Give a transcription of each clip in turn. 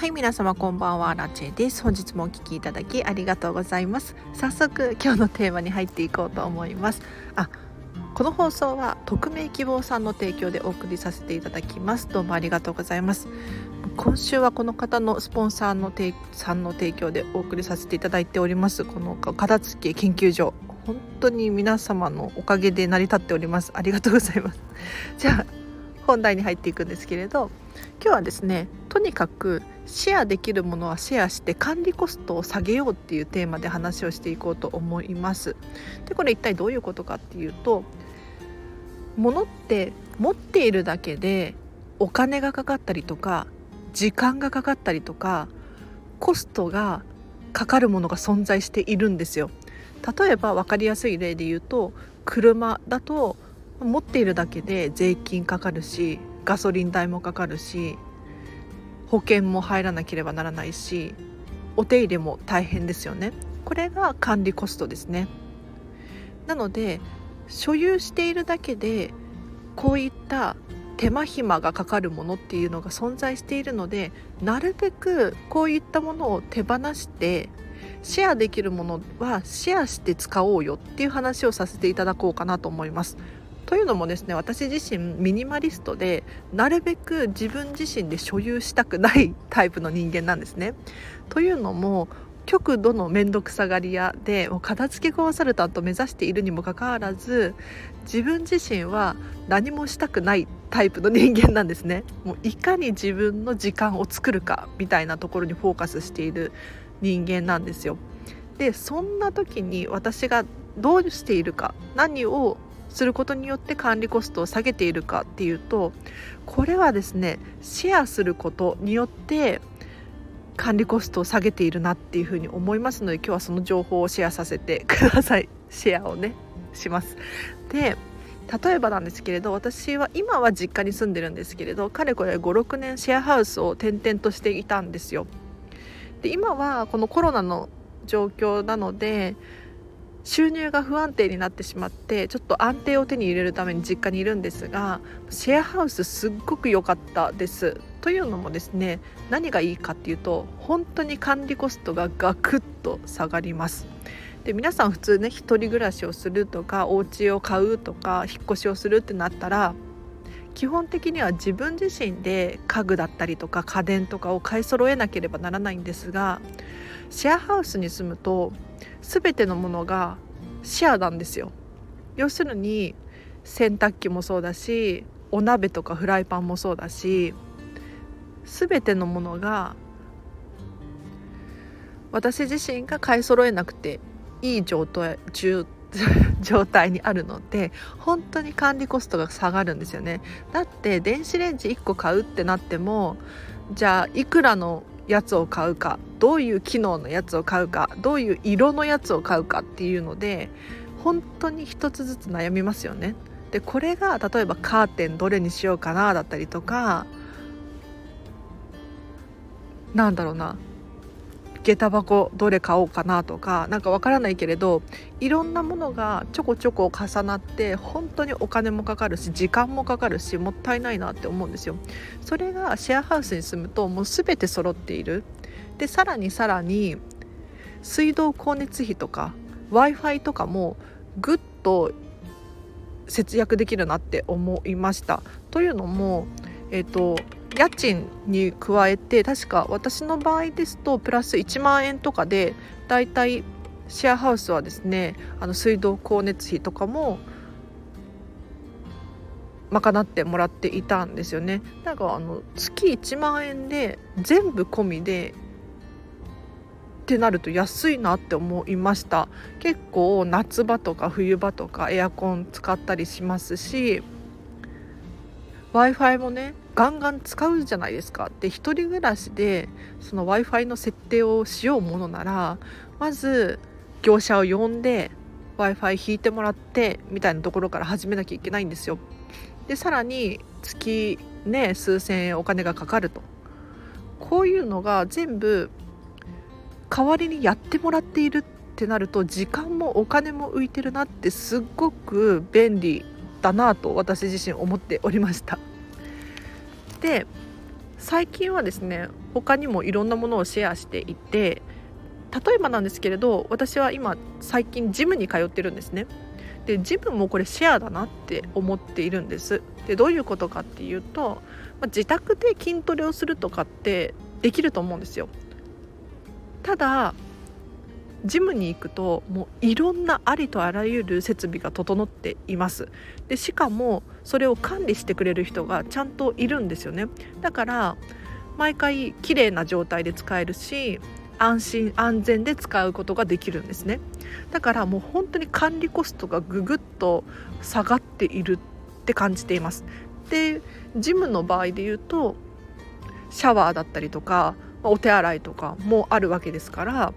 はい皆様こんばんはラチェです。本日もお聞きいただきありがとうございます。早速今日のテーマに入っていこうと思います。あこの放送は匿名希望さんの提供でお送りさせていただきます。どうもありがとうございます。今週はこの方のスポンサーのてさんの提供でお送りさせていただいております。この片付け研究所。本当に皆様のおかげで成り立っております。ありがとうございます。じゃあ本題に入っていくんですけれど今日はですねとにかくシェアできるものはシェアして管理コストを下げようっていうテーマで話をしていこうと思います。でこれ一体どういうことかっていうと物って持っているだけでお金がかかったりとか時間がかかったりとかコストがかかるものが存在しているんですよ。例えば分かりやすい例で言うと車だと持っているだけで税金かかるしガソリン代もかかるし保険も入らなければならないしお手入れも大変ですよね。これが管理コストですね。なので所有しているだけでこういった手間暇がかかるものっていうのが存在しているのでなるべくこういったものを手放してシェアできるものはシェアして使おうよっていう話をさせていただこうかなと思います。というのもですね私自身ミニマリストでなるべく自分自身で所有したくない タイプの人間なんですね。というのも極度の面倒くさがり屋でもう片付けコンサルタントを目指しているにもかかわらず自分自身は何もしたくないタイプの人間なんですねもういかに自分の時間を作るかみたいなところにフォーカスしている人間なんですよでそんな時に私がどうしているか何をすることによって管理コストを下げているかっていうとこれはですねシェアすることによって管理コストを下げているなっていうふうに思いますので今日はその情報をシェアさせてください。シェアをねします。で例えばなんですけれど私は今は実家に住んでるんですけれどかれこれ56年シェアハウスを転々としていたんですよ。で今はこのコロナの状況なので収入が不安定になってしまってちょっと安定を手に入れるために実家にいるんですがシェアハウスすっごく良かったです。というのもですね何がいいかっていうと本当に管理コストがガクッと下がります。で皆さん普通ね一人暮らしをするとかお家を買うとか引っ越しをするってなったら基本的には自分自身で家具だったりとか家電とかを買い揃えなければならないんですがシェアハウスに住むと全てのものがシェアなんですよ。要するに洗濯機もそうだしお鍋とかフライパンもそうだし全てのものが私自身が買い揃えなくていい状態 状態にあるので本当に管理コストが下がるんですよね。だって電子レンジ1個買うってなってもじゃあいくらのやつを買うかどういう機能のやつを買うかどういう色のやつを買うかっていうので本当に一つずつ悩みますよね。でこれが例えばカーテンどれにしようかなだったりとかなんだろうな下駄箱どれ買おうかなとか何かわからないけれどいろんなものがちょこちょこ重なって本当にお金もかかるし時間もかかるしもったいないなって思うんですよ。それがシェアハウスに住むともう全て揃っている。でさらにさらに水道光熱費とか w i f i とかもぐっと節約できるなって思いました。というのも、えーと家賃に加えて確か私の場合ですとプラス1万円とかでだいたいシェアハウスはですねあの水道光熱費とかも賄ってもらっていたんですよね。なんかあの月1万円で全部込みでってなると安いなって思いました結構夏場とか冬場とかエアコン使ったりしますし w i f i もねガンガン使うじゃないですか。で一人暮らしでその w i f i の設定をしようものならまず業者を呼んで w i f i 引いてもらってみたいなところから始めなきゃいけないんですよ。でさらに月ね数千円お金がかかると。こういうのが全部代わりにやってもらっているってなると時間もお金も浮いてるなってすっごく便利だなと私自身思っておりました。で最近はですね他にもいろんなものをシェアしていて例えばなんですけれど私は今最近ジムに通ってるんですね。でジムもこれシェアだなって思っているんです。でどういうことかっていうと、まあ、自宅で筋トレをするとかってできると思うんですよ。ただジムに行くともういろんなありとあらゆる設備が整っています。でしかもそれを管理してくれる人がちゃんといるんですよね。だから毎回綺麗な状態で使えるし安心安全で使うことができるんですね。だからもう本当に管理コストがぐぐっと下がっているって感じています。でジムの場合で言うとシャワーだったりとかお手洗いとかもあるわけですから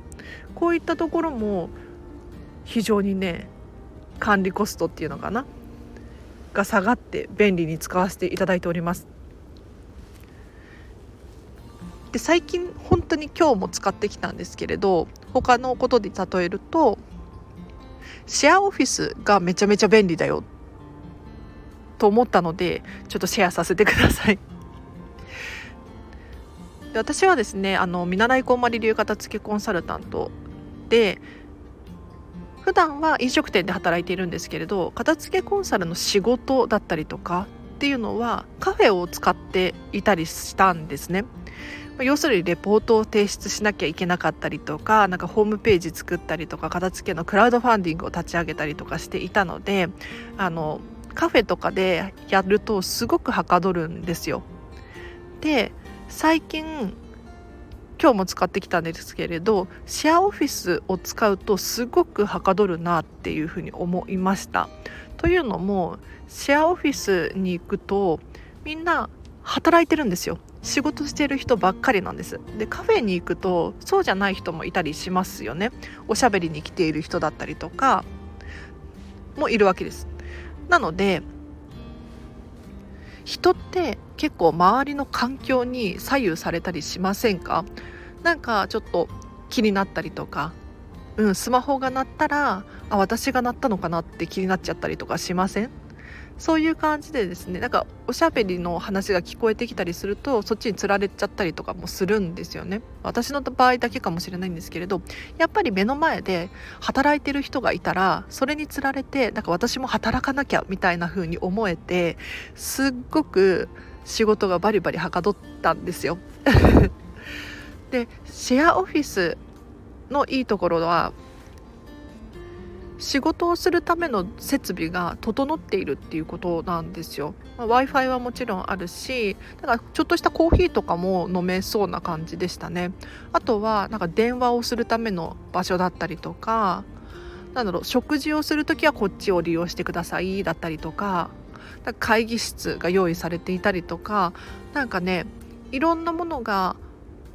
こういったところも非常にね管理コストっていうのかな？が下がって便利に使わせていただいております。で最近本当に今日も使ってきたんですけれど他のことで例えるとシェアオフィスがめちゃめちゃ便利だよと思ったのでちょっとシェアさせてください。で私はですねあの見習いこんまり流片付けコンサルタントで普段は飲食店で働いているんですけれど片付けコンサルの仕事だったりとかっていうのはカフェを使っていたりしたんですね。要するにレポートを提出しなきゃいけなかったりとかなんかホームページ作ったりとか片付けのクラウドファンディングを立ち上げたりとかしていたのであのカフェとかでやるとすごくはかどるんですよ。で最近今日も使ってきたんですけれどシェアオフィスを使うとすごくはかどるなっていうふうに思いました。というのもシェアオフィスに行くとみんな働いてるんですよ。仕事してる人ばっかりなんですでカフェに行くとそうじゃない人もいたりしますよねおしゃべりに来ている人だったりとかもいるわけですなので人って結構周りの環境に左右されたりしませんか？なんかちょっと気になったりとかうんスマホが鳴ったらあ私が鳴ったのかなって気になっちゃったりとかしません？そういう感じでですねなんかおしゃべりの話が聞こえてきたりするとそっちにつられちゃったりとかもするんですよね。私の場合だけかもしれないんですけれどやっぱり目の前で働いてる人がいたらそれにつられてなんか私も働かなきゃみたいな風に思えてすっごく仕事がバリバリはかどったんですよ でシェアオフィスのいいところは仕事をするための設備が整っているっていうことなんですよ。まあ、w i f i はもちろんあるしだからちょっとしたコーヒーとかも飲めそうな感じでしたね。あとはなんか電話をするための場所だったりとかなんだろう食事をする時はこっちを利用してくださいだったりとかか会議室が用意されていたりとかなんかねいろんなものが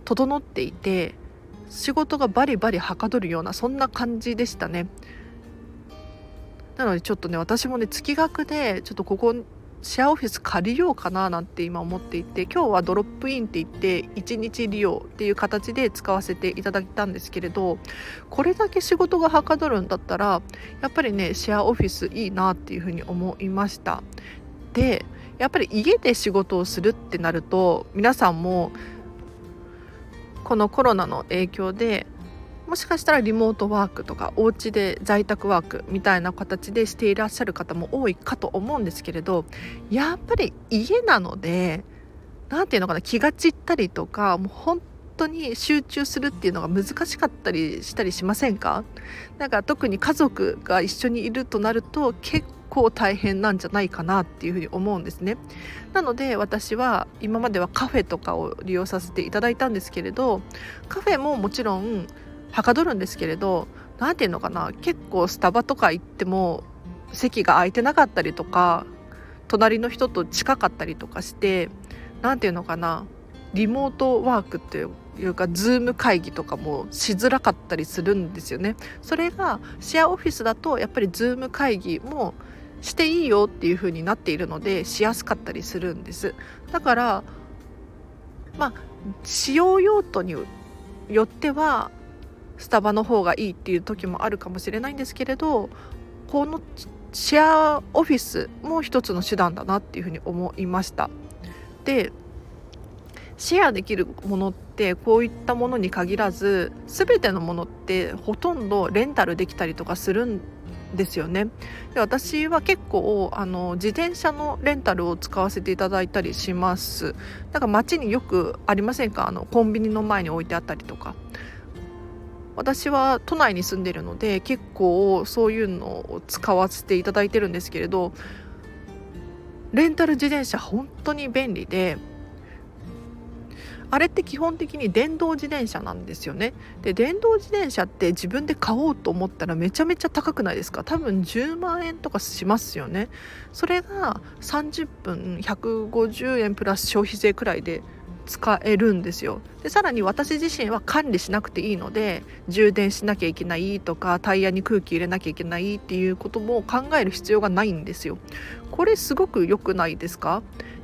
整っていて仕事がバリバリはかどるようなそんな感じでしたね。なのでちょっとね私もね月額でちょっとここシェアオフィス借りようかななんて今思っていて今日はドロップインって言って1日利用っていう形で使わせていただいたんですけれどこれだけ仕事がはかどるんだったらやっぱりねシェアオフィスいいなっていうふうに思いました。でやっぱり家で仕事をするってなると皆さんもこのコロナの影響でもしかしたらリモートワークとかお家で在宅ワークみたいな形でしていらっしゃる方も多いかと思うんですけれどやっぱり家なので何て言うのかな気が散ったりとかもう本当に集中するっていうのが難しかったりしたりしませんか？なんか特に家族が一緒にいるとなると結構大変なんじゃないかなっていうふうに思うんですね。なので私は今まではカフェとかを利用させていただいたんですけれどカフェももちろんはかどるんですけれど何て言うのかな結構スタバとか行っても席が空いてなかったりとか隣の人と近かったりとかして何て言うのかなリモートワークっていうか Zoom会議とかもしづらかったりするんですよね。それがシェアオフィスだとやっぱり Zoom会議もしていいよっていう風になっているのでしやすかったりするんです。だからまあ使用用途によってはスタバの方がいいっていう時もあるかもしれないんですけれどこのシェアオフィスも一つの手段だなっていうふうに思いました。でシェアできるものってこういったものに限らず全てのものってほとんどレンタルできたりとかするんですよね。で私は結構あの自転車のレンタルを使わせていただいたりします。なんか街によくありませんか？あのコンビニの前に置いてあったりとか。私は都内に住んでるので結構そういうのを使わせていただいてるんですけれどレンタル自転車本当に便利であれって基本的に電動自転車なんですよね。で電動自転車って自分で買おうと思ったらめちゃめちゃ高くないですか？多分10万円とかしますよね。それが30分150円プラス消費税くらいで使えるんですよ。でさらに私自身は管理しなくていいので充電しなきゃいけないとかタイヤに空気入れなきゃいけないっていうことも考える必要がないんですよ。これすごく良くないですか？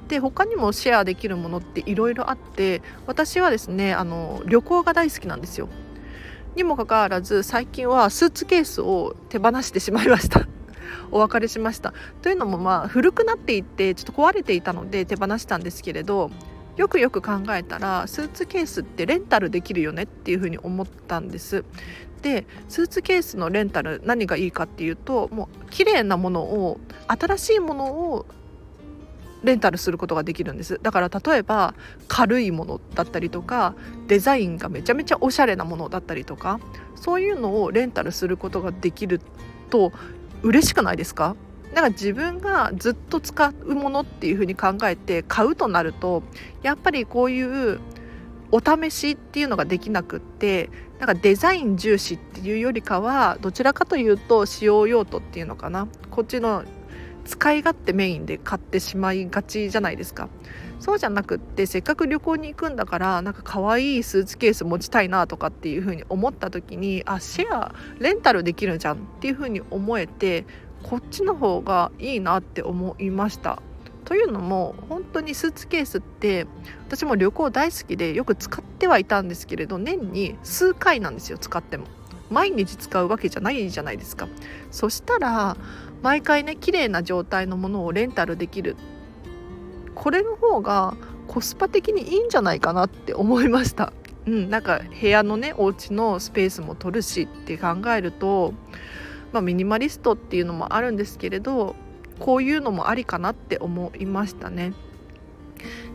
で他にもシェアできるものっていろいろあって私はですねあの旅行が大好きなんですよ。にもかかわらず最近はスーツケースを手放してしまいました。お別れしました。というのもまあ古くなっていってちょっと壊れていたので手放したんですけれどよくよく考えたらスーツケースってレンタルできるよねっていうふうに思ったんです。でスーツケースのレンタル何がいいかっていうともう綺麗なものを新しいものをレンタルすることができるんです。だから例えば軽いものだったりとかデザインがめちゃめちゃおしゃれなものだったりとかそういうのをレンタルすることができると嬉しくないですか？だか自分がずっと使うものっていうふうに考えて買うとなるとやっぱりこういうお試しっていうのができなくってなんかデザイン重視っていうよりかはどちらかというと使用用途っていうのかな。こっちの使い勝手メインで買ってしまいがちじゃないですか。そうじゃなくってせっかく旅行に行くんだからなんか可愛いスーツケース持ちたいなとかっていう風に思った時にあシェアレンタルできるじゃんっていう風に思えてこっちの方がいいなって思いました。というのも本当にスーツケースって私も旅行大好きでよく使ってはいたんですけれど年に数回なんですよ使っても。毎日使うわけじゃないじゃないですか。そしたら毎回ね綺麗な状態のものをレンタルできる。これの方がコスパ的にいいんじゃないかなって思いました。うん、なんか部屋のねお家のスペースも取るしって考えると、まあ、ミニマリストっていうのもあるんですけれどこういうのもありかなって思いましたね。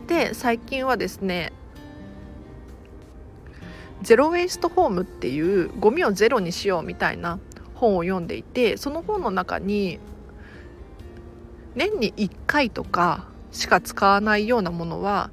で最近はですねゼロ・ウェイスト・ホームっていうゴミをゼロにしようみたいな本を読んでいてその本の中に年に1回とかしか使わないようなものは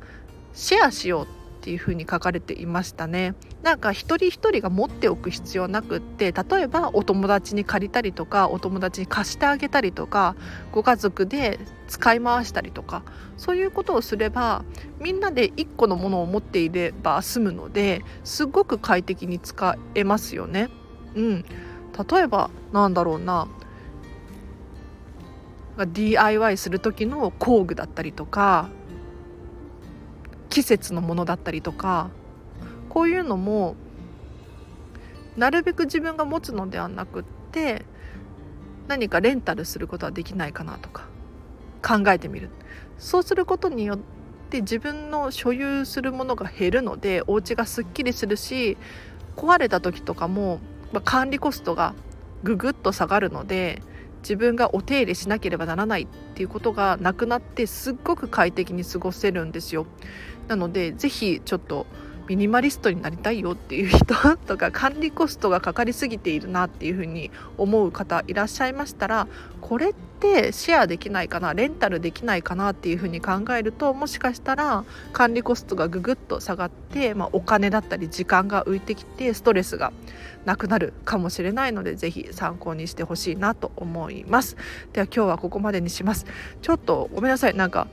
シェアしようっていうふうに書かれていましたねなんか一人一人が持っておく必要なくって例えばお友達に借りたりとかお友達に貸してあげたりとかご家族で使い回したりとかそういうことをすればみんなで1個のものを持っていれば済むのですごく快適に使えますよね。うん、例えばなんだろうな DIY する時の工具だったりとか季節のものだったりとかこういうのもなるべく自分が持つのではなくって何かレンタルすることはできないかなとか考えてみるそうすることによって自分の所有するものが減るのでお家がすっきりするし壊れた時とかもまあ、管理コストがぐぐっと下がるので自分がお手入れしなければならないっていうことがなくなってすっごく快適に過ごせるんですよ。なので是非ちょっとミニマリストになりたいよっていう人とか管理コストがかかりすぎているなっていうふうに思う方いらっしゃいましたらこれってシェアできないかなレンタルできないかなっていうふうに考えるともしかしたら管理コストがぐぐっと下がって、まあ、お金だったり時間が浮いてきてストレスがなくなるかもしれないので是非参考にしてほしいなと思います。では今日はここまでにします。ちょっとごめんなさい。なんか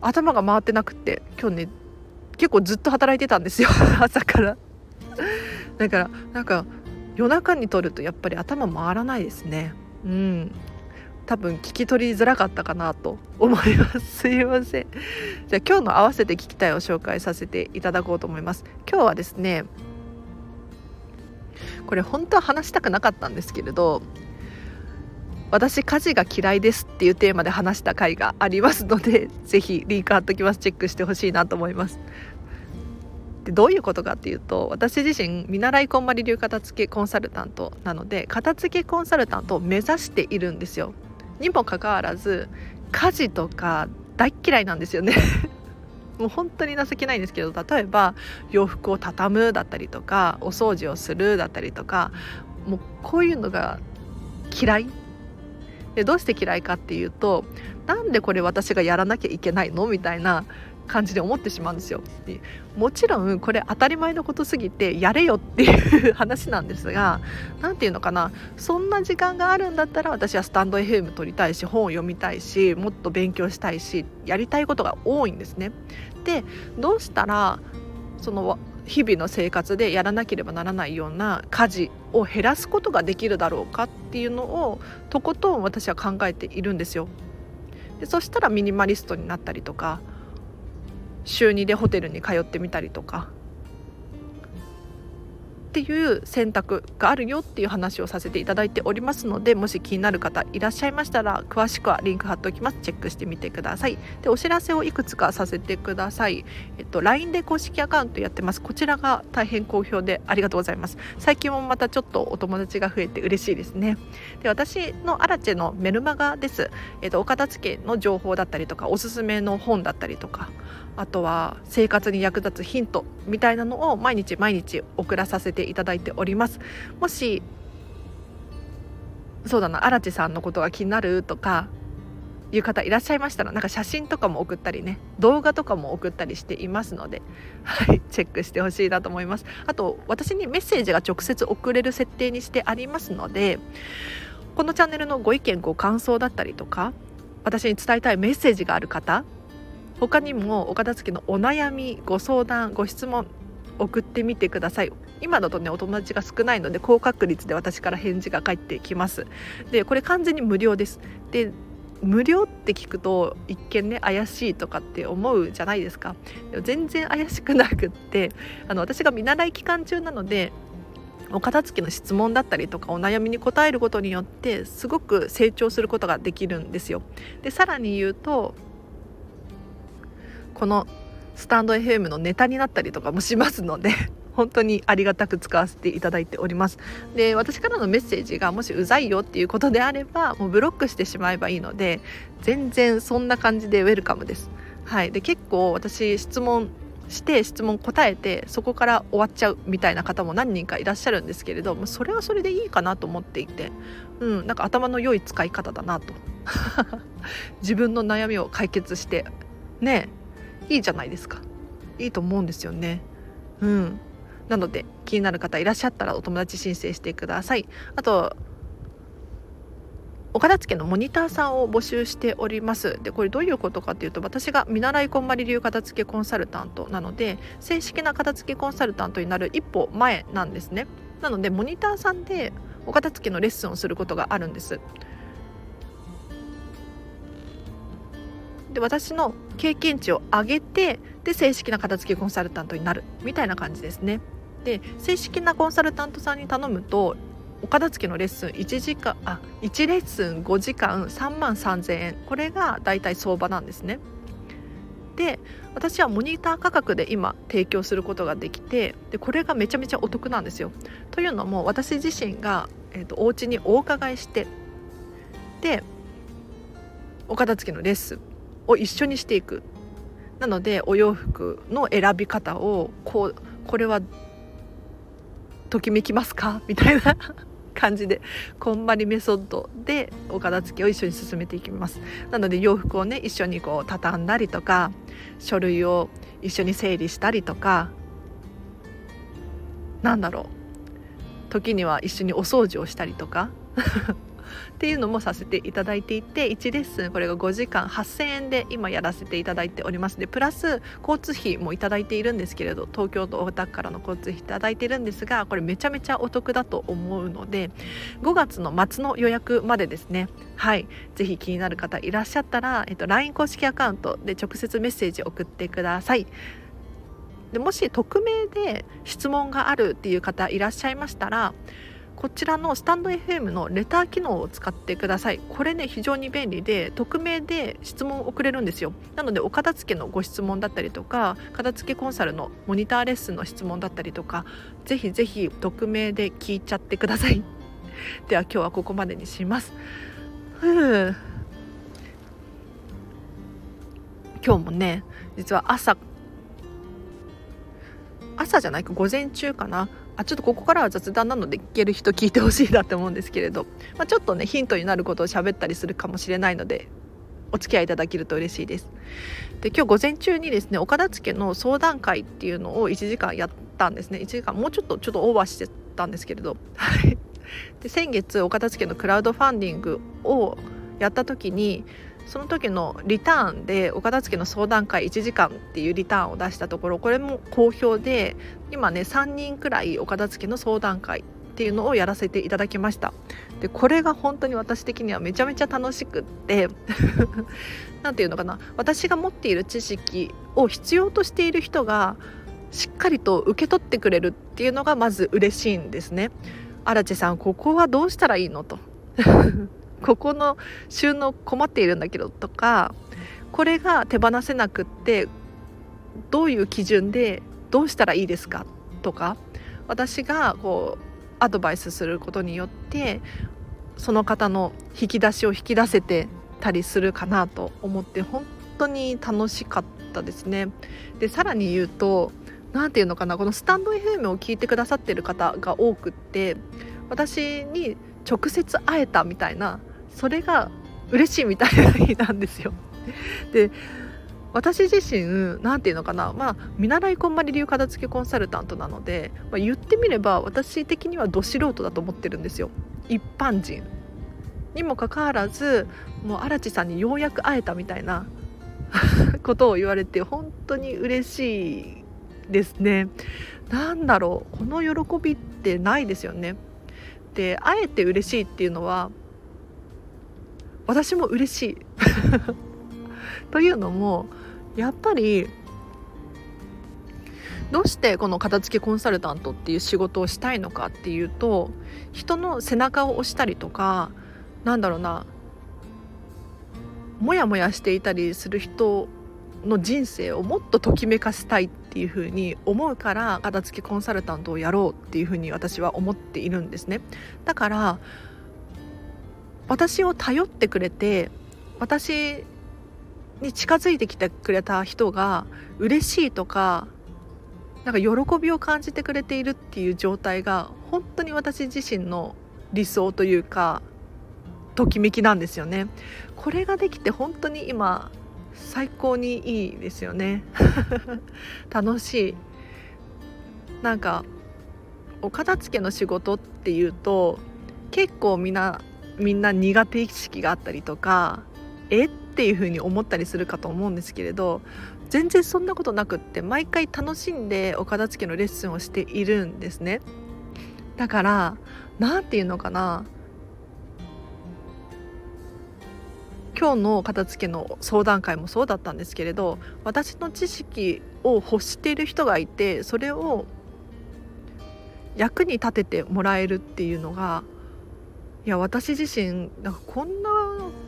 頭が回ってなくて今日ね結構ずっと働いてたんですよ。朝から。だからなんか夜中に撮るとやっぱり頭回らないですね。うん。多分聞き取りづらかったかなと思います。すいません。じゃあ今日の合わせて聞きたいを紹介させていただこうと思います。今日はですねこれ本当は話したくなかったんですけれど私家事が嫌いですっていうテーマで話した回がありますので 是非リンク貼っときます。チェックしてほしいなと思います。でどういうことかっていうと私自身見習いこんまり流片付けコンサルタントなので片付けコンサルタントを目指しているんですよ。にもかかわらず家事とか大嫌いなんですよね。もう本当に情けないんですけど例えば洋服を畳むだったりとかお掃除をするだったりとかもうこういうのが嫌いでどうして嫌いかっていうとなんでこれ私がやらなきゃいけないのみたいな感じで思ってしまうんですよ。もちろんこれ当たり前のことすぎてやれよっていう話なんですが何て言うのかなそんな時間があるんだったら私はスタンド FM 撮りたいし本を読みたいしもっと勉強したいしやりたいことが多いんですね。でどうしたらその日々の生活でやらなければならないような家事を減らすことができるだろうかっていうのをとことん私は考えているんですよ。でそしたらミニマリストになったりとか週2でホテルに通ってみたりとかっていう選択があるよっていう話をさせていただいておりますのでもし気になる方いらっしゃいましたら詳しくはリンク貼っておきます。チェックしてみてください。でお知らせをいくつかさせてください、えっと、LINE で公式アカウントやってます。こちらが大変好評でありがとうございます。最近もまたちょっとお友達が増えて嬉しいですね。で私のアラチェのメルマガです、えっと、お片付けの情報だったりとかおすすめの本だったりとかあとは生活に役立つヒントみたいなのを毎日毎日送らさせていただいております。もしそうだな荒地さんのことが気になるとかいう方いらっしゃいましたらなんか写真とかも送ったりね動画とかも送ったりしていますので、はい、チェックしてほしいなと思います。あと私にメッセージが直接送れる設定にしてありますのでこのチャンネルのご意見ご感想だったりとか私に伝えたいメッセージがある方他にもお片付けのお悩みご相談ご質問送ってみてください。今だとねお友達が少ないので高確率で私から返事が返ってきます。でこれ完全に無料です。で無料って聞くと一見ね怪しいとかって思うじゃないですか。全然怪しくなくってあの私が見習い期間中なのでお片付けの質問だったりとかお悩みに答えることによってすごく成長することができるんですよ。でさらに言うとこのスタンド FM のネタになったりとかもしますので本当にありがたく使わせていただいております。で私からのメッセージがもしうざいよっていうことであればもうブロックしてしまえばいいので全然そんな感じでウェルカムです。はい。で結構私質問して質問答えてそこから終わっちゃうみたいな方も何人かいらっしゃるんですけれどもそれはそれでいいかなと思っていて、うん、なんか頭の良い使い方だなと。自分の悩みを解決してねいいじゃないですか。いいと思うんですよね。うん。なので気になる方いらっしゃったらお友達申請してください。あとお片付けのモニターさんを募集しております。でこれどういうことかっていうと私が見習いこんまり流片付けコンサルタントなので正式な片付けコンサルタントになる一歩前なんですね。なのでモニターさんでお片付けのレッスンをすることがあるんです。で私の経験値を上げてで正式な片付けコンサルタントになるみたいな感じですね。で正式なコンサルタントさんに頼むとお片付けのレッスン1時間あ1レッスン5時間3万3000円これがだいたい相場なんですね。で私はモニター価格で今提供することができてでこれがめちゃめちゃお得なんですよ。というのも私自身が、えーと、とお家にお伺いしてでお片付けのレッスンを一緒にしていくなのでお洋服の選び方をこうこれはときめきますか？みたいな感じでこんまりメソッドでお片付けを一緒に進めていきます。なので洋服をね一緒にこう畳んだりとか書類を一緒に整理したりとかなんだろう。時には一緒にお掃除をしたりとか。っていうのもさせていただいていて1レッスンこれが5時間8000円で今やらせていただいております。でプラス交通費もいただいているんですけれど東京と大田区からの交通費いただいているんですがこれめちゃめちゃお得だと思うので5月の末の予約までですね。はい。ぜひ気になる方いらっしゃったら、えっと、LINE 公式アカウントで直接メッセージ送ってください。でもし匿名で質問があるっていう方いらっしゃいましたらこちらのスタンド FM のレター機能を使ってください。これね非常に便利で匿名で質問を送れるんですよ。なのでお片付けのご質問だったりとか片付けコンサルのモニターレッスンの質問だったりとかぜひぜひ匿名で聞いちゃってください。では今日はここまでにします。ふう。今日もね実は朝朝じゃないか午前中かな。あちょっとここからは雑談なので聞ける人聞いてほしいなって思うんですけれど、まあ、ちょっとねヒントになることを喋ったりするかもしれないのでお付き合いいただけると嬉しいです。で今日午前中にですね岡田付の相談会っていうのを1時間やったんですね。1時間もうちょっとちょっとオーバーしてたんですけれど。で先月岡田付のクラウドファンディングをやった時にその時のリターンで岡田付の相談会1時間っていうリターンを出したところこれも好評で今ね3人くらい岡田付の相談会っていうのをやらせていただきました。でこれが本当に私的にはめちゃめちゃ楽しくって 何て言うのかな。私が持っている知識を必要としている人がしっかりと受け取ってくれるっていうのがまず嬉しいんですね。荒地さんここはどうしたらいいのと。ここの収納困っているんだけどとかこれが手放せなくってどういう基準でどうしたらいいですかとか私がこうアドバイスすることによってその方の引き出しを引き出せてたりするかなと思って本当に楽しかったですね。でさらに言うと何て言うのかなこのスタンド FM を聞いてくださってる方が多くって私に直接会えたみたいなそれが嬉しいみたいな日なんですよ。で私自身何て言うのかな。まあ見習いこんまり流片付けコンサルタントなので、まあ、言ってみれば私的にはど素人だと思ってるんですよ。一般人にもかかわらずもう荒地さんにようやく会えたみたいな ことを言われて本当に嬉しいですね。なんだろう。この喜びってないですよね。で会えて嬉しいっていうのは私も嬉しい。というのもやっぱりどうしてこの片付けコンサルタントっていう仕事をしたいのかっていうと人の背中を押したりとかなんだろうなモヤモヤしていたりする人の人生をもっとときめかせたいっていうふうに思うから片付けコンサルタントをやろうっていうふうに私は思っているんですね。だから私を頼ってくれて私に近づいてきてくれた人が嬉しいとかなんか喜びを感じてくれているっていう状態が本当に私自身の理想というかときめきなんですよね。これができて本当に今最高にいいですよね。楽しい。なんかお片付けの仕事っていうと結構みんなみんな苦手意識があったりとかえ？っていう風に思ったりするかと思うんですけれど全然そんなことなくって毎回楽しんでお片付けのレッスンをしているんですね。だから何て言うのかな。今日の片付けの相談会もそうだったんですけれど私の知識を欲している人がいてそれを役に立ててもらえるっていうのがいや私自身なんかこんな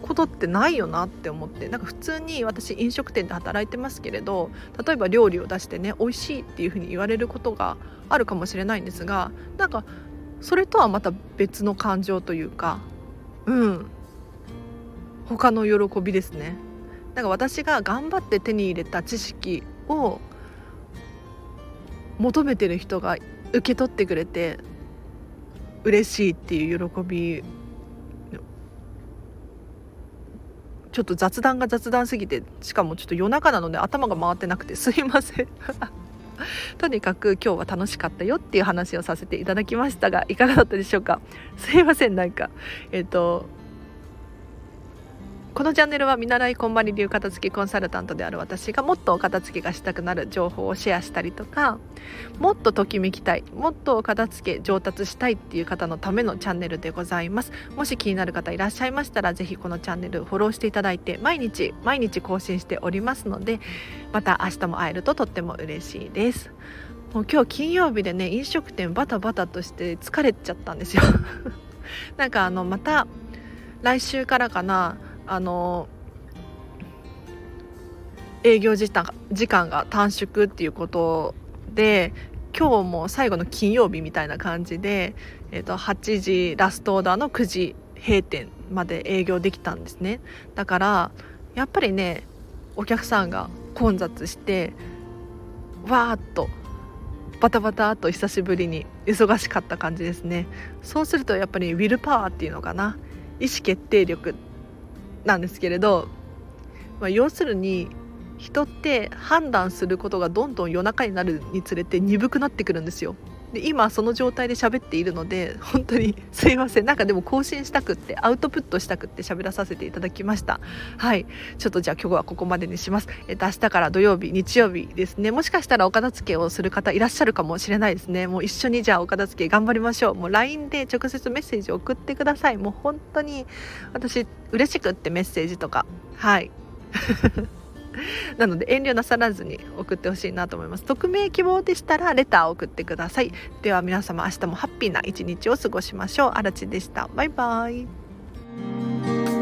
ことってないよなって思ってなんか普通に私飲食店で働いてますけれど例えば料理を出してね美味しいっていうふうに言われることがあるかもしれないんですがなんかそれとはまた別の感情というかうん他の喜びですね。なんか私が頑張って手に入れた知識を求めてる人が受け取ってくれて嬉しいっていう喜びちょっと雑談が雑談すぎてしかもちょっと夜中なので頭が回ってなくてすいません。とにかく今日は楽しかったよっていう話をさせていただきましたがいかがだったでしょうか？すいませんなんか。えっ、ー、とこのチャンネルは見習いこんまり流片付けコンサルタントである私がもっとお片付けがしたくなる情報をシェアしたりとかもっとときめきたいもっとお片付け上達したいっていう方のためのチャンネルでございます。もし気になる方いらっしゃいましたら是非このチャンネルフォローしていただいて毎日毎日更新しておりますのでまた明日も会えるととっても嬉しいです。もう今日金曜日でね飲食店バタバタとして疲れちゃったんですよ。なんかあのまた来週からかなあの営業時間時間が短縮っていうことで今日も最後の金曜日みたいな感じで、えー、と8時ラストオーダーの9時閉店まで営業できたんですね。だからやっぱりねお客さんが混雑してわーっとバタバタっと久しぶりに忙しかった感じですね。そうするとやっぱりウィルパワーっていうのかな。意思決定力なんですけれど、まあ、要するに人って判断することがどんどん夜中になるにつれて鈍くなってくるんですよ。で今その状態で喋っているので本当にすいません。なんかでも更新したくってアウトプットしたくって喋らさせていただきました。はい。ちょっとじゃあ今日はここまでにします。えっと明日から土曜日日曜日ですね。もしかしたらお片付けをする方いらっしゃるかもしれないですね。もう一緒にじゃあお片付け頑張りましょう。もう LINE で直接メッセージを送ってください。もう本当に私嬉しくってメッセージとか。はい。なので遠慮なさらずに送ってほしいなと思います。匿名希望でしたらレターを送ってください。では皆様明日もハッピーな一日を過ごしましょう。あらちでした。バイバイ。